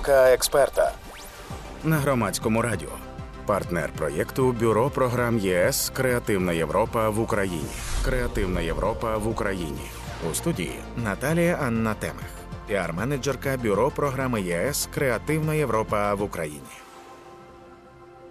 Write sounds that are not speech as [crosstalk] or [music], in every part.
Думка експерта на громадському радіо. Партнер проєкту Бюро програм ЄС Креативна Європа в Україні. Креативна Європа в Україні. У студії Наталія Анна Темех, піар-менеджерка Бюро програми ЄС Креативна Європа в Україні.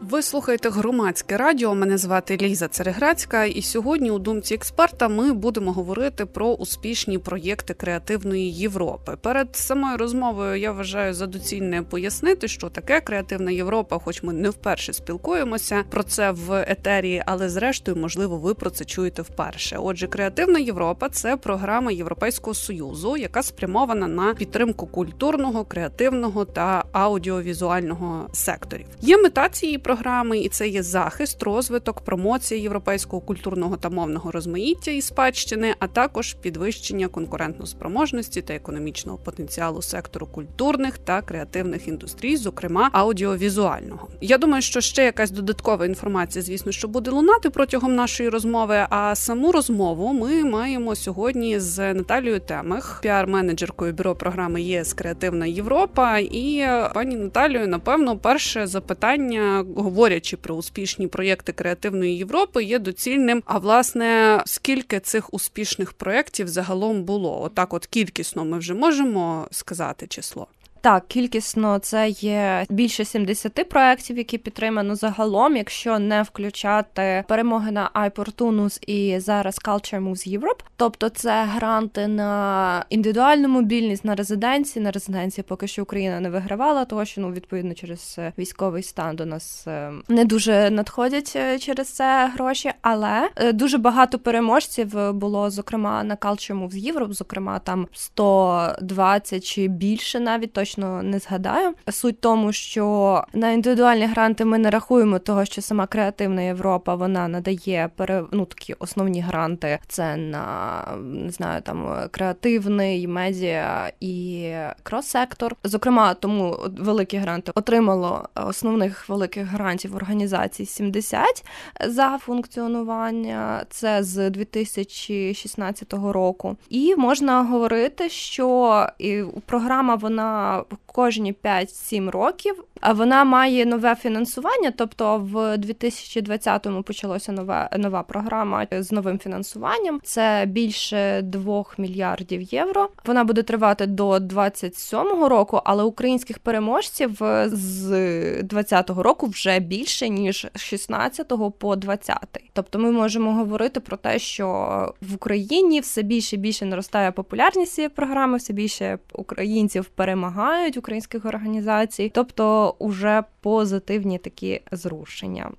Ви слухаєте громадське радіо. Мене звати Ліза Цереграцька, і сьогодні у думці експерта ми будемо говорити про успішні проєкти креативної Європи. Перед самою розмовою я вважаю за доцільне пояснити, що таке креативна Європа, хоч ми не вперше спілкуємося про це в етері, але зрештою, можливо, ви про це чуєте вперше. Отже, креативна Європа це програма Європейського союзу, яка спрямована на підтримку культурного, креативного та аудіовізуального секторів. Є мета цієї програми, і це є захист, розвиток, промоція європейського культурного та мовного розмаїття і спадщини, а також підвищення конкурентноспроможності та економічного потенціалу сектору культурних та креативних індустрій, зокрема аудіовізуального. Я думаю, що ще якась додаткова інформація, звісно, що буде лунати протягом нашої розмови. А саму розмову ми маємо сьогодні з Наталією Темех, піар-менеджеркою бюро програми ЄС Креативна Європа. І пані Наталію, напевно, перше запитання говорячи про успішні проєкти креативної Європи, є доцільним. А власне, скільки цих успішних проєктів загалом було? Отак, от кількісно, ми вже можемо сказати число. Так, кількісно це є більше 70 проєктів, які підтримано загалом, якщо не включати перемоги на iPortunus і зараз Culture Moves Europe. Тобто це гранти на індивідуальну мобільність на резиденції. На резиденції поки що Україна не вигравала, того що ну відповідно через е, військовий стан до нас е, не дуже надходять е, через це гроші. Але дуже багато переможців було зокрема на Culture Moves Europe, зокрема там 120 чи більше навіть точно не згадаю. Суть тому, що на індивідуальні гранти ми не рахуємо того, що сама креативна Європа вона надає пере... ну, такі основні гранти. Це на не знаю, там креативний медіа і крос-сектор. Зокрема, тому великі гранти отримало основних великих грантів організацій 70 за функціонування. Це з 2016 року. І можна говорити, що і програма вона кожні 5-7 років. Вона має нове фінансування. Тобто, в 2020-му почалася нова нова програма з новим фінансуванням. Це більше 2 мільярдів євро. Вона буде тривати до 27-го року, але українських переможців з 20-го року вже більше ніж 16-го по 20-й. Тобто, ми можемо говорити про те, що в Україні все більше і більше наростає популярність цієї програми, все більше українців перемагають українських організацій, тобто уже позитивні такі зрушення.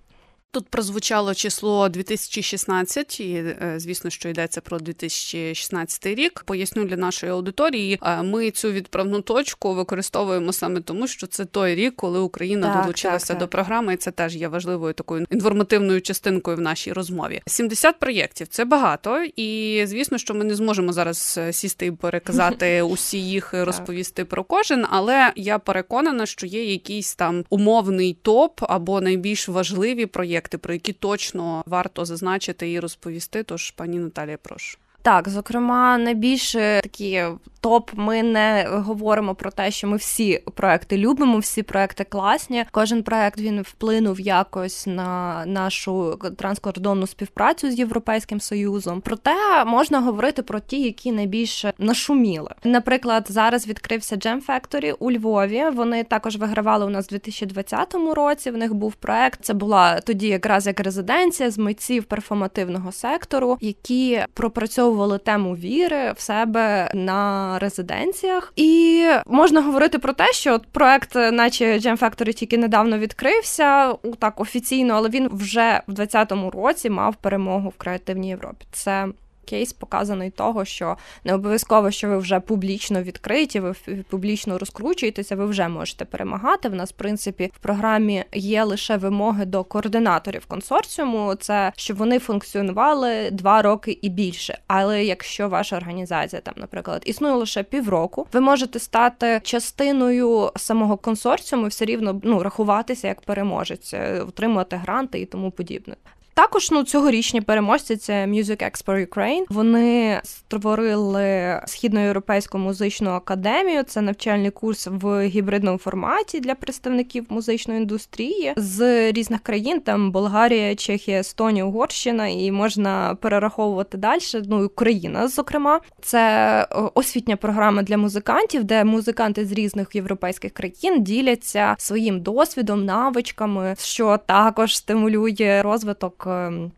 Тут прозвучало число 2016, і е, звісно, що йдеться про 2016 рік. Поясню для нашої аудиторії. Е, ми цю відправну точку використовуємо саме тому, що це той рік, коли Україна так, долучилася так, так. до програми, і це теж є важливою такою інформативною частинкою в нашій розмові. 70 проєктів це багато, і звісно, що ми не зможемо зараз е, сісти і переказати [laughs] усі їх, розповісти про кожен. Але я переконана, що є якийсь там умовний топ або найбільш важливі проєкти проєкти, про які точно варто зазначити і розповісти. Тож, пані Наталія, прошу. Так, зокрема, найбільше такі топ. Ми не говоримо про те, що ми всі проекти любимо, всі проекти класні. Кожен проект він вплинув якось на нашу транскордонну співпрацю з європейським союзом. Проте можна говорити про ті, які найбільше нашуміли. Наприклад, зараз відкрився Jam Factory у Львові. Вони також вигравали у нас у 2020 році. В них був проект. Це була тоді якраз як резиденція з митців перформативного сектору, які пропрацьовували тему віри в себе на резиденціях. І можна говорити про те, що проект, наче Jam Factory тільки недавно відкрився, так офіційно, але він вже в 2020 році мав перемогу в креативній Європі. Це кейс показаний того, що не обов'язково, що ви вже публічно відкриті, ви публічно розкручуєтеся, ви вже можете перемагати. В нас, в принципі, в програмі є лише вимоги до координаторів консорціуму, це щоб вони функціонували два роки і більше. Але якщо ваша організація там, наприклад, існує лише півроку, ви можете стати частиною самого консорціуму, все рівно ну рахуватися як переможець, отримувати гранти і тому подібне. Також ну цьогорічні переможці це Music Expo Ukraine. Вони створили східноєвропейську музичну академію. Це навчальний курс в гібридному форматі для представників музичної індустрії з різних країн. Там Болгарія, Чехія, Естонія, Угорщина, і можна перераховувати далі. Ну Україна, зокрема, це освітня програма для музикантів, де музиканти з різних європейських країн діляться своїм досвідом, навичками, що також стимулює розвиток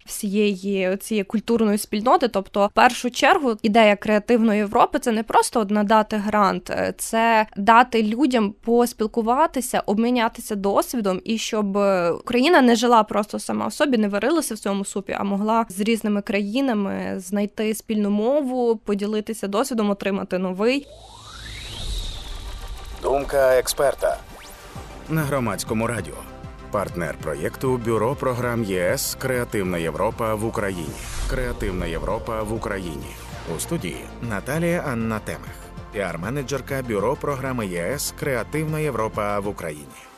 всієї цієї культурної спільноти. Тобто, в першу чергу, ідея креативної Європи це не просто надати грант, е, це дати людям поспілкуватися, обмінятися досвідом, і щоб Україна не жила просто сама в собі, не варилася в цьому супі, а могла з різними країнами знайти спільну мову, поділитися досвідом, отримати новий. Думка експерта на громадському радіо. Партнер проєкту Бюро програм ЄС Креативна Європа в Україні. Креативна Європа в Україні у студії Наталія Анна Темих, піар-менеджерка Бюро програми ЄС Креативна Європа в Україні.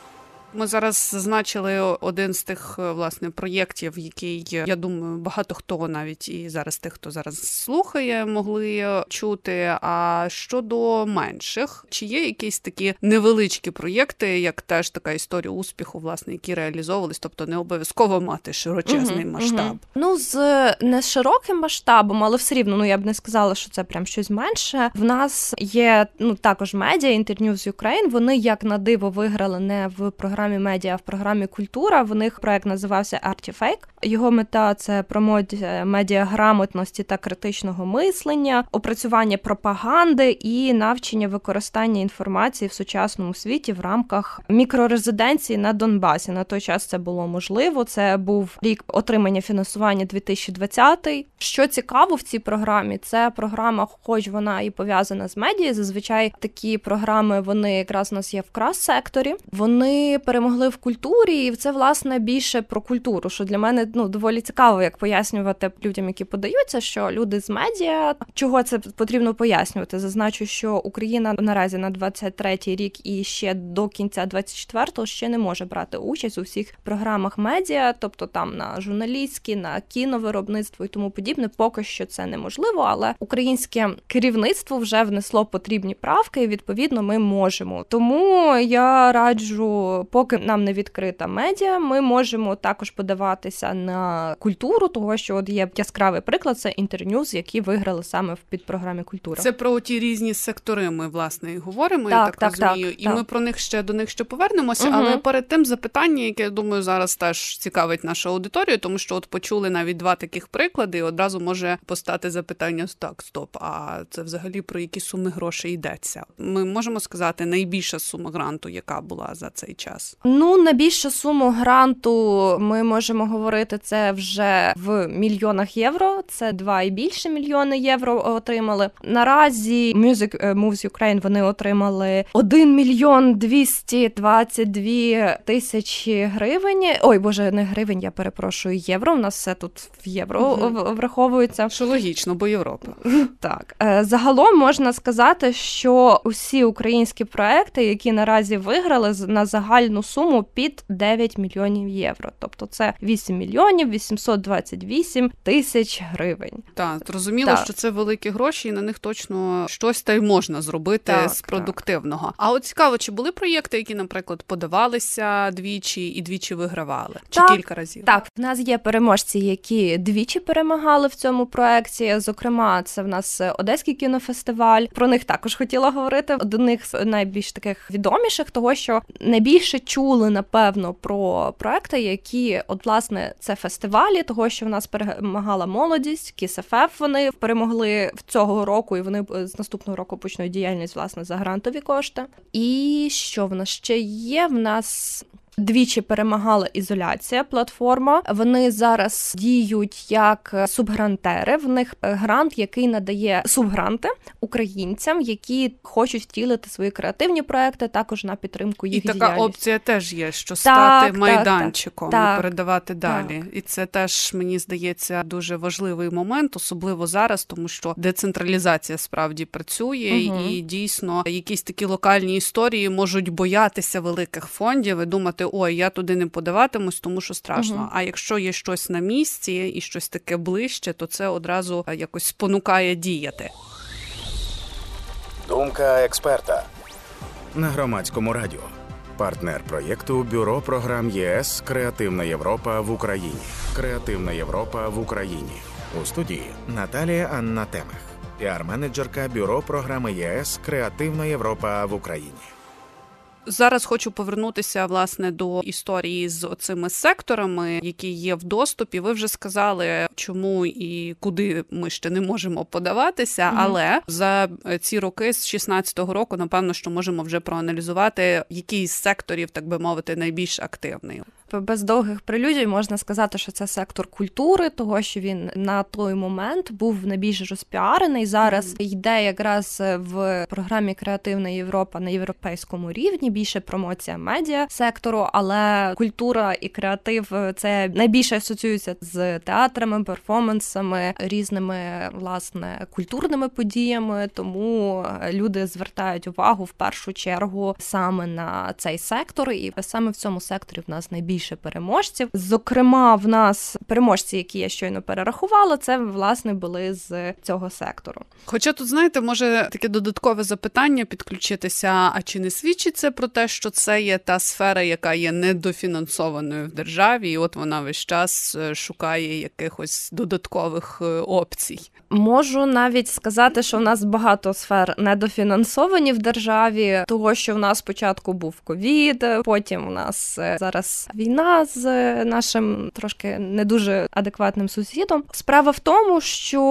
Ми зараз зазначили один з тих е, власне проєктів, який я думаю, багато хто навіть і зараз тих, хто зараз слухає, могли чути. А щодо менших, чи є якісь такі невеличкі проєкти, як теж така історія успіху, власне, які реалізовувались, тобто не обов'язково мати широчезний угу, масштаб? Угу. Ну з не широким масштабом, але все рівно, ну я б не сказала, що це прям щось менше. В нас є ну також медіа Internews Ukraine, Вони як на диво виграли не в програмі програмі медіа в програмі Культура. В них проект називався Artifake. Його мета це промоція медіаграмотності та критичного мислення, опрацювання пропаганди і навчення використання інформації в сучасному світі в рамках мікрорезиденції на Донбасі. На той час це було можливо. Це був рік отримання фінансування 2020. Що цікаво в цій програмі, це програма, хоч вона і пов'язана з медіа. Зазвичай такі програми вони якраз у нас є в крас секторі. Вони перемогли в культурі, і це власне більше про культуру. Що для мене ну доволі цікаво, як пояснювати людям, які подаються, що люди з медіа чого це потрібно пояснювати. Зазначу, що Україна наразі на 23-й рік і ще до кінця 24-го ще не може брати участь у всіх програмах медіа, тобто там на журналістські, на кіновиробництво і тому подібне. Поки що це неможливо, але українське керівництво вже внесло потрібні правки. і Відповідно, ми можемо. Тому я раджу, поки нам не відкрита медіа, ми можемо також подаватися на культуру, того що от є яскравий приклад, це інтерньюз, які виграли саме в підпрограмі культура. Це про ті різні сектори. Ми власне і говоримо. Так, я так, так розумію, так, і так. ми про них ще до них ще повернемося. Угу. Але перед тим запитання, яке я думаю, зараз теж цікавить нашу аудиторію, тому що от почули навіть два таких приклади. і Одразу може постати запитання: так, стоп, а це взагалі про які суми грошей йдеться? Ми можемо сказати найбільша сума гранту, яка була за цей час. Ну найбільшу суму гранту ми можемо говорити говорити, це вже в мільйонах євро. Це два і більше мільйони євро отримали. Наразі Music е, Moves Ukraine вони отримали 1 мільйон 222 тисячі гривень. Ой, боже, не гривень, я перепрошую євро. У нас все тут в євро угу. враховується. Що логічно, бо Європа. Так е, загалом можна сказати, що усі українські проекти, які наразі виграли, на загальну суму під 9 мільйонів євро. Тобто це 8 мільйонів мільйонів 828 тисяч гривень. Так, зрозуміло, так. що це великі гроші, і на них точно щось та й можна зробити так, з продуктивного. Так. А от цікаво, чи були проєкти, які, наприклад, подавалися двічі і двічі вигравали? Чи кілька разів? Так, в нас є переможці, які двічі перемагали в цьому проєкті. Зокрема, це в нас Одеський кінофестиваль. Про них також хотіла говорити. До них найбільш таких відоміших, того що найбільше чули напевно про проекти, які от власне це фестивалі, того що в нас перемагала молодість, КІСФФ Вони перемогли в цього року, і вони е, з наступного року почнуть діяльність власне за грантові кошти. І що в нас ще є? В нас Двічі перемагала ізоляція платформа. Вони зараз діють як субгрантери. В них е, грант, який надає субгранти українцям, які хочуть втілити свої креативні проекти, також на підтримку їх І така діяльність. опція теж є, що стати так, майданчиком так, і передавати далі. Так. І це теж мені здається дуже важливий момент, особливо зараз, тому що децентралізація справді працює, угу. і дійсно якісь такі локальні історії можуть боятися великих фондів і думати сказати: ой, я туди не подаватимусь, тому що страшно. Угу. А якщо є щось на місці і щось таке ближче, то це одразу якось спонукає діяти. Думка експерта на громадському радіо. Партнер проєкту Бюро програм ЄС Креативна Європа в Україні. Креативна Європа в Україні у студії Наталія Анна Темех, піар-менеджерка Бюро програми ЄС Креативна Європа в Україні. Зараз хочу повернутися власне до історії з оцими секторами, які є в доступі. Ви вже сказали, чому і куди ми ще не можемо подаватися, mm-hmm. але за ці роки з 16-го року, напевно, що можемо вже проаналізувати, який з секторів, так би мовити, найбільш активний без довгих прелюдій можна сказати, що це сектор культури, того що він на той момент був найбільш розпіарений. Зараз йде якраз в програмі Креативна Європа на європейському рівні. Більше промоція медіа сектору, але культура і креатив це найбільше асоціюється з театрами, перформансами, різними власне культурними подіями. Тому люди звертають увагу в першу чергу саме на цей сектор, і саме в цьому секторі в нас найбільше більше переможців. Зокрема, в нас переможці, які я щойно перерахувала, це власне були з цього сектору. Хоча тут, знаєте, може таке додаткове запитання підключитися. А чи не свідчить це про те, що це є та сфера, яка є недофінансованою в державі, і от вона весь час е, шукає якихось додаткових е, опцій? Можу навіть сказати, що в нас багато сфер недофінансовані в державі, того що в нас спочатку був ковід, потім у нас е, зараз війна з нашим трошки не дуже адекватним сусідом. Справа в тому, що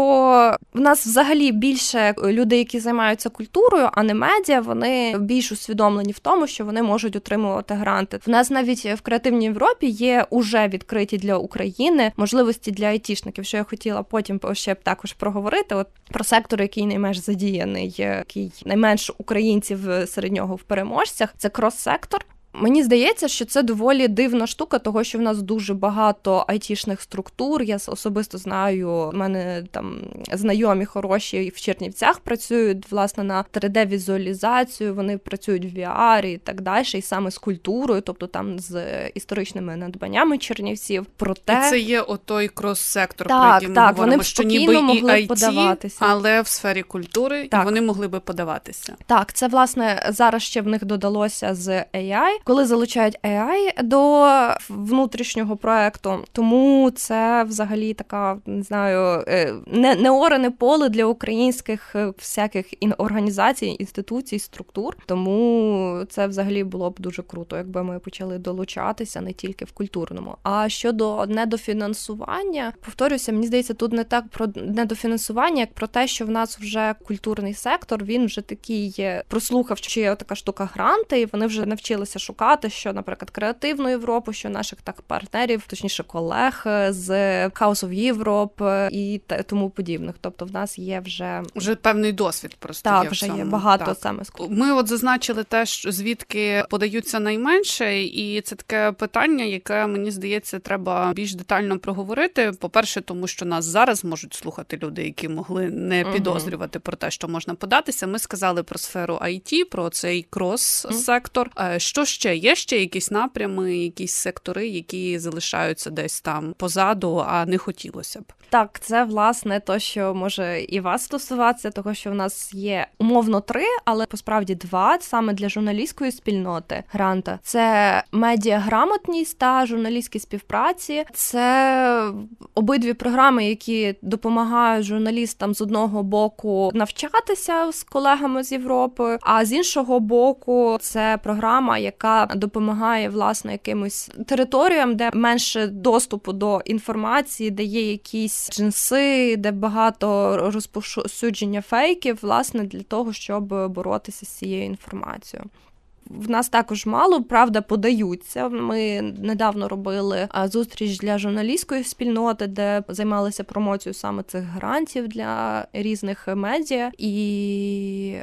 в нас взагалі більше людей, які займаються культурою, а не медіа, вони більш усвідомлені в тому, що вони можуть отримувати гранти. В нас навіть в креативній Європі є уже відкриті для України можливості для айтішників, що я хотіла потім ще б також проговорити. От про сектор, який найменш задіяний, який найменш українців серед нього в переможцях, це крос-сектор. Мені здається, що це доволі дивна штука, того що в нас дуже багато айтішних структур. Я особисто знаю, у мене там знайомі хороші в Чернівцях працюють власне на 3D-візуалізацію. Вони працюють в VR і так далі, і саме з культурою, тобто там з історичними надбаннями чернівців. Проте і це є отой крос-сектор, так, про який ми так, говоримо, вони що ніби могли і IT, подаватися, але в сфері культури так. і вони могли би подаватися. Так, це власне зараз ще в них додалося з AI коли залучають AI до внутрішнього проекту. Тому це взагалі така не знаю, е, не, не орене поле для українських е, всяких організацій, інституцій, структур. Тому це взагалі було б дуже круто, якби ми почали долучатися не тільки в культурному. А щодо недофінансування, повторюся, мені здається, тут не так про недофінансування, як про те, що в нас вже культурний сектор він вже такий прослухав, що є така штука гранти, і вони вже навчилися шукати шукати, що, наприклад, креативну Європу, що наших так партнерів, точніше колег е, з House of Europe е, і тому подібних. Тобто, в нас є вже вже певний досвід. Просто так, є вже є багато так. саме Ми от зазначили те, що звідки подаються найменше, і це таке питання, яке мені здається, треба більш детально проговорити. По перше, тому що нас зараз можуть слухати люди, які могли не підозрювати про те, що можна податися. Ми сказали про сферу IT, про цей крос-сектор. Е, що ще? Є ще якісь напрями, якісь сектори, які залишаються десь там позаду, а не хотілося б. Так, це власне то, що може і вас стосуватися, того що в нас є умовно три, але посправді два саме для журналістської спільноти гранта. Це медіаграмотність та журналістські співпраці. Це обидві програми, які допомагають журналістам з одного боку навчатися з колегами з Європи, а з іншого боку, це програма, яка допомагає власне якимось територіям, де менше доступу до інформації, де є якісь джинси, де багато розпосудження фейків, власне, для того, щоб боротися з цією інформацією. В нас також мало правда подаються. Ми недавно робили зустріч для журналістської спільноти, де займалися промоцією саме цих грантів для різних медіа, і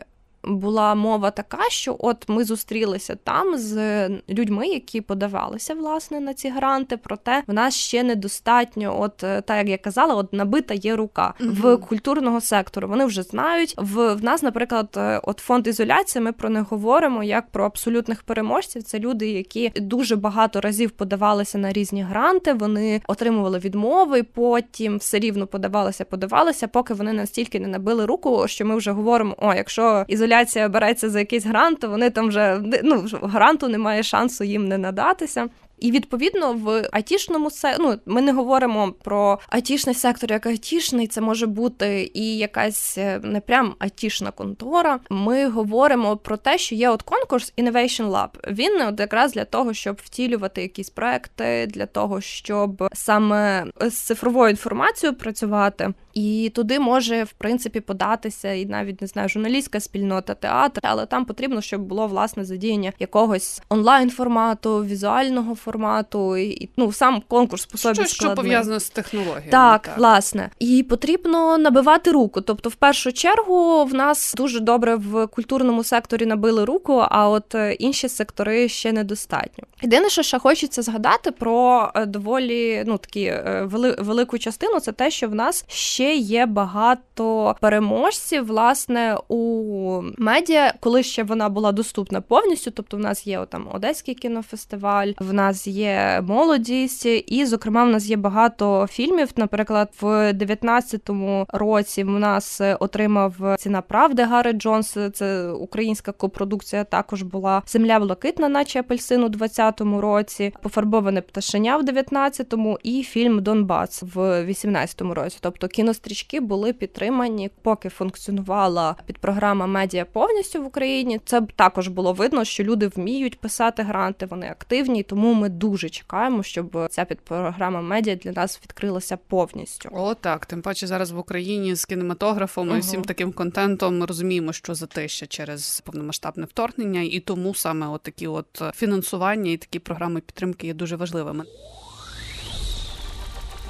була мова така, що от ми зустрілися там з людьми, які подавалися власне на ці гранти. Проте в нас ще недостатньо, от е, так як я казала, от набита є рука угу. в культурного сектору. Вони вже знають. В в нас, наприклад, е, от фонд ізоляції. Ми про них говоримо як про абсолютних переможців. Це люди, які дуже багато разів подавалися на різні гранти. Вони отримували відмови, потім все рівно подавалися, подавалися, поки вони настільки не набили руку, що ми вже говоримо: о, якщо ізоляція береться за якийсь грант, то вони там вже ну гранту немає шансу їм не надатися. І відповідно в айтішному се... ну, ми не говоримо про айтішний сектор, як айтішний, це може бути і якась е, не прям айтішна контора. Ми говоримо про те, що є от конкурс Innovation Lab. Він от якраз для того, щоб втілювати якісь проекти, для того, щоб саме з цифровою інформацією працювати. І туди може в принципі податися і навіть не знаю, журналістська спільнота, театр, але там потрібно, щоб було власне задіяння якогось онлайн формату, візуального формату, і ну сам конкурс по собі Щось, що пов'язано з технологіями. Так, так, власне, і потрібно набивати руку. Тобто, в першу чергу, в нас дуже добре в культурному секторі набили руку, а от е, інші сектори ще недостатньо. Єдине, що ще хочеться згадати про е, доволі ну такі е, вели, велику частину, це те, що в нас ще ще є багато переможців власне у медіа, коли ще вона була доступна повністю. Тобто, в нас є там Одеський кінофестиваль, в нас є молодість, і, зокрема, в нас є багато фільмів. Наприклад, в 19-му році в нас отримав ціна правди Гарри Джонс. Це українська копродукція. Також була земля блакитна, наче апельсин у 20-му році, пофарбоване пташеня в 19-му і фільм Донбас в 18-му році. Тобто кіно кінострічки були підтримані, поки функціонувала підпрограма медіа повністю в Україні. Це також було видно, що люди вміють писати гранти, вони активні, тому ми дуже чекаємо, щоб ця підпрограма медіа для нас відкрилася повністю. О, так. Тим паче зараз в Україні з кінематографом і угу. всім таким контентом ми розуміємо, що затища через повномасштабне вторгнення, і тому саме от такі от фінансування і такі програми підтримки є дуже важливими.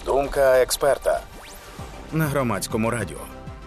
Думка експерта на громадському радіо.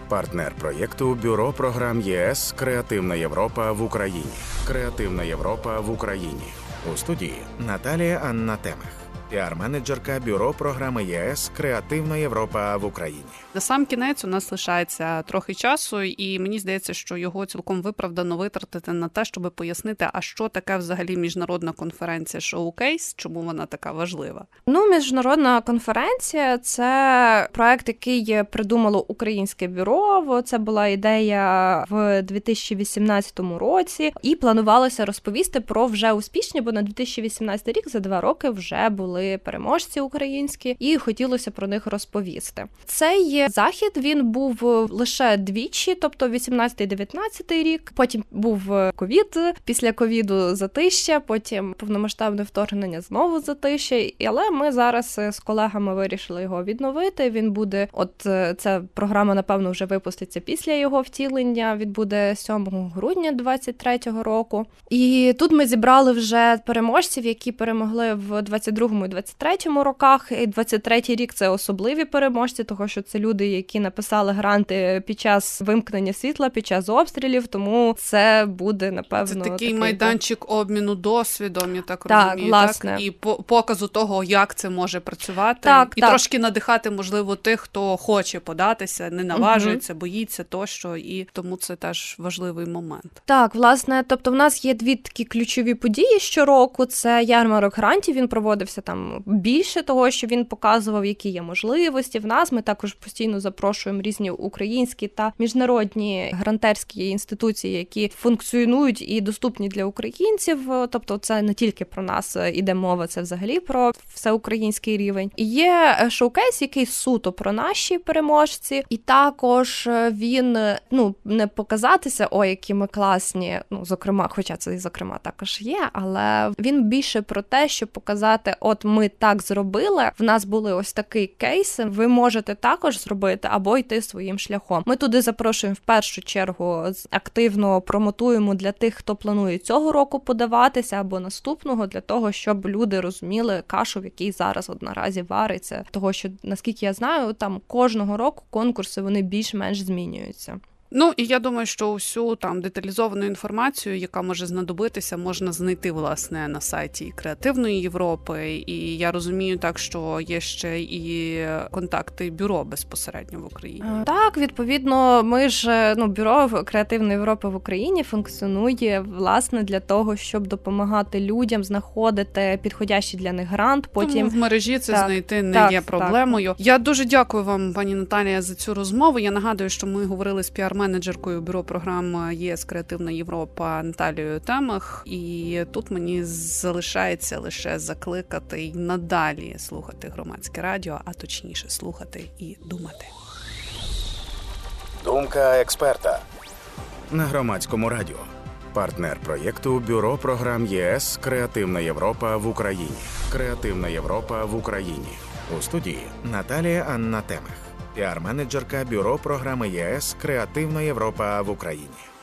Партнер проєкту Бюро програм ЄС Креативна Європа в Україні. Креативна Європа в Україні у студії Наталія Анна Темех піар-менеджерка бюро програми ЄС Креативна Європа в Україні. На сам кінець у нас лишається трохи часу, і мені здається, що його цілком виправдано витратити на те, щоб пояснити, а що таке взагалі міжнародна конференція шоу-кейс, чому вона така важлива. Ну, міжнародна конференція це проект, який придумало українське бюро. Це була ідея в 2018 році, і планувалося розповісти про вже успішні, бо на 2018 рік за два роки вже були переможці українські, і хотілося про них розповісти. Цей захід він був лише двічі, тобто 18-19 рік. Потім був ковід. Після ковіду затища, потім повномасштабне вторгнення знову затища. Але ми зараз з колегами вирішили його відновити. Він буде, от е, ця програма, напевно, вже випуститься після його втілення. Він буде 7 грудня 23-го року. І тут ми зібрали вже переможців, які перемогли в 22-му 23-му роках. І 23-й рік це особливі переможці, того що це люди, які написали гранти під час вимкнення світла, під час обстрілів. Тому це буде напевно Це такий, такий майданчик обміну досвідом. Я так, так розумію, власне. так і показу того, як це може працювати, так, і так. трошки надихати, можливо, тих, хто хоче податися, не наважується, угу. боїться тощо, і тому це теж важливий момент. Так, власне, тобто, в нас є дві такі ключові події щороку. Це ярмарок грантів. Він проводився там там більше того, що він показував, які є можливості. В нас ми також постійно запрошуємо різні українські та міжнародні грантерські інституції, які функціонують і доступні для українців. Тобто, це не тільки про нас іде мова, це взагалі про всеукраїнський рівень. І Є шоукейс, який суто про наші переможці, і також е, він ну не показатися, о, які ми класні. Ну зокрема, хоча це зокрема також є, але він більше про те, щоб показати, от ми так зробили. В нас були ось такі кейси. Ви можете також зробити або йти своїм шляхом. Ми туди запрошуємо в першу чергу активно промотуємо для тих, хто планує цього року подаватися або наступного, для того, щоб люди розуміли кашу, в якій зараз от наразі вариться. Того що наскільки я знаю, там кожного року конкурси вони більш-менш змінюються. Ну і я думаю, що усю там деталізовану інформацію, яка може знадобитися, можна знайти власне на сайті креативної Європи. І я розумію так, що є ще і контакти бюро безпосередньо в Україні. Е, Так, відповідно, ми ж ну бюро креативної Європи в Україні функціонує власне для того, щоб допомагати людям знаходити підходящий для них грант. Потім Тому в мережі це Так, знайти не так, є так. проблемою. Я дуже дякую вам, пані Наталія, за цю розмову. Я нагадую, що ми говорили з піар-менеджеркою бюро програм ЄС Креативна Європа Наталією Темах. І тут мені залишається лише закликати й надалі слухати громадське радіо, а точніше слухати і думати. Думка експерта на громадському радіо. Партнер проєкту Бюро програм ЄС Креативна Європа в Україні. Креативна Європа в Україні. У студії Наталія Анна Темех, піар-менеджерка Бюро програми ЄС Креативна Європа в Україні.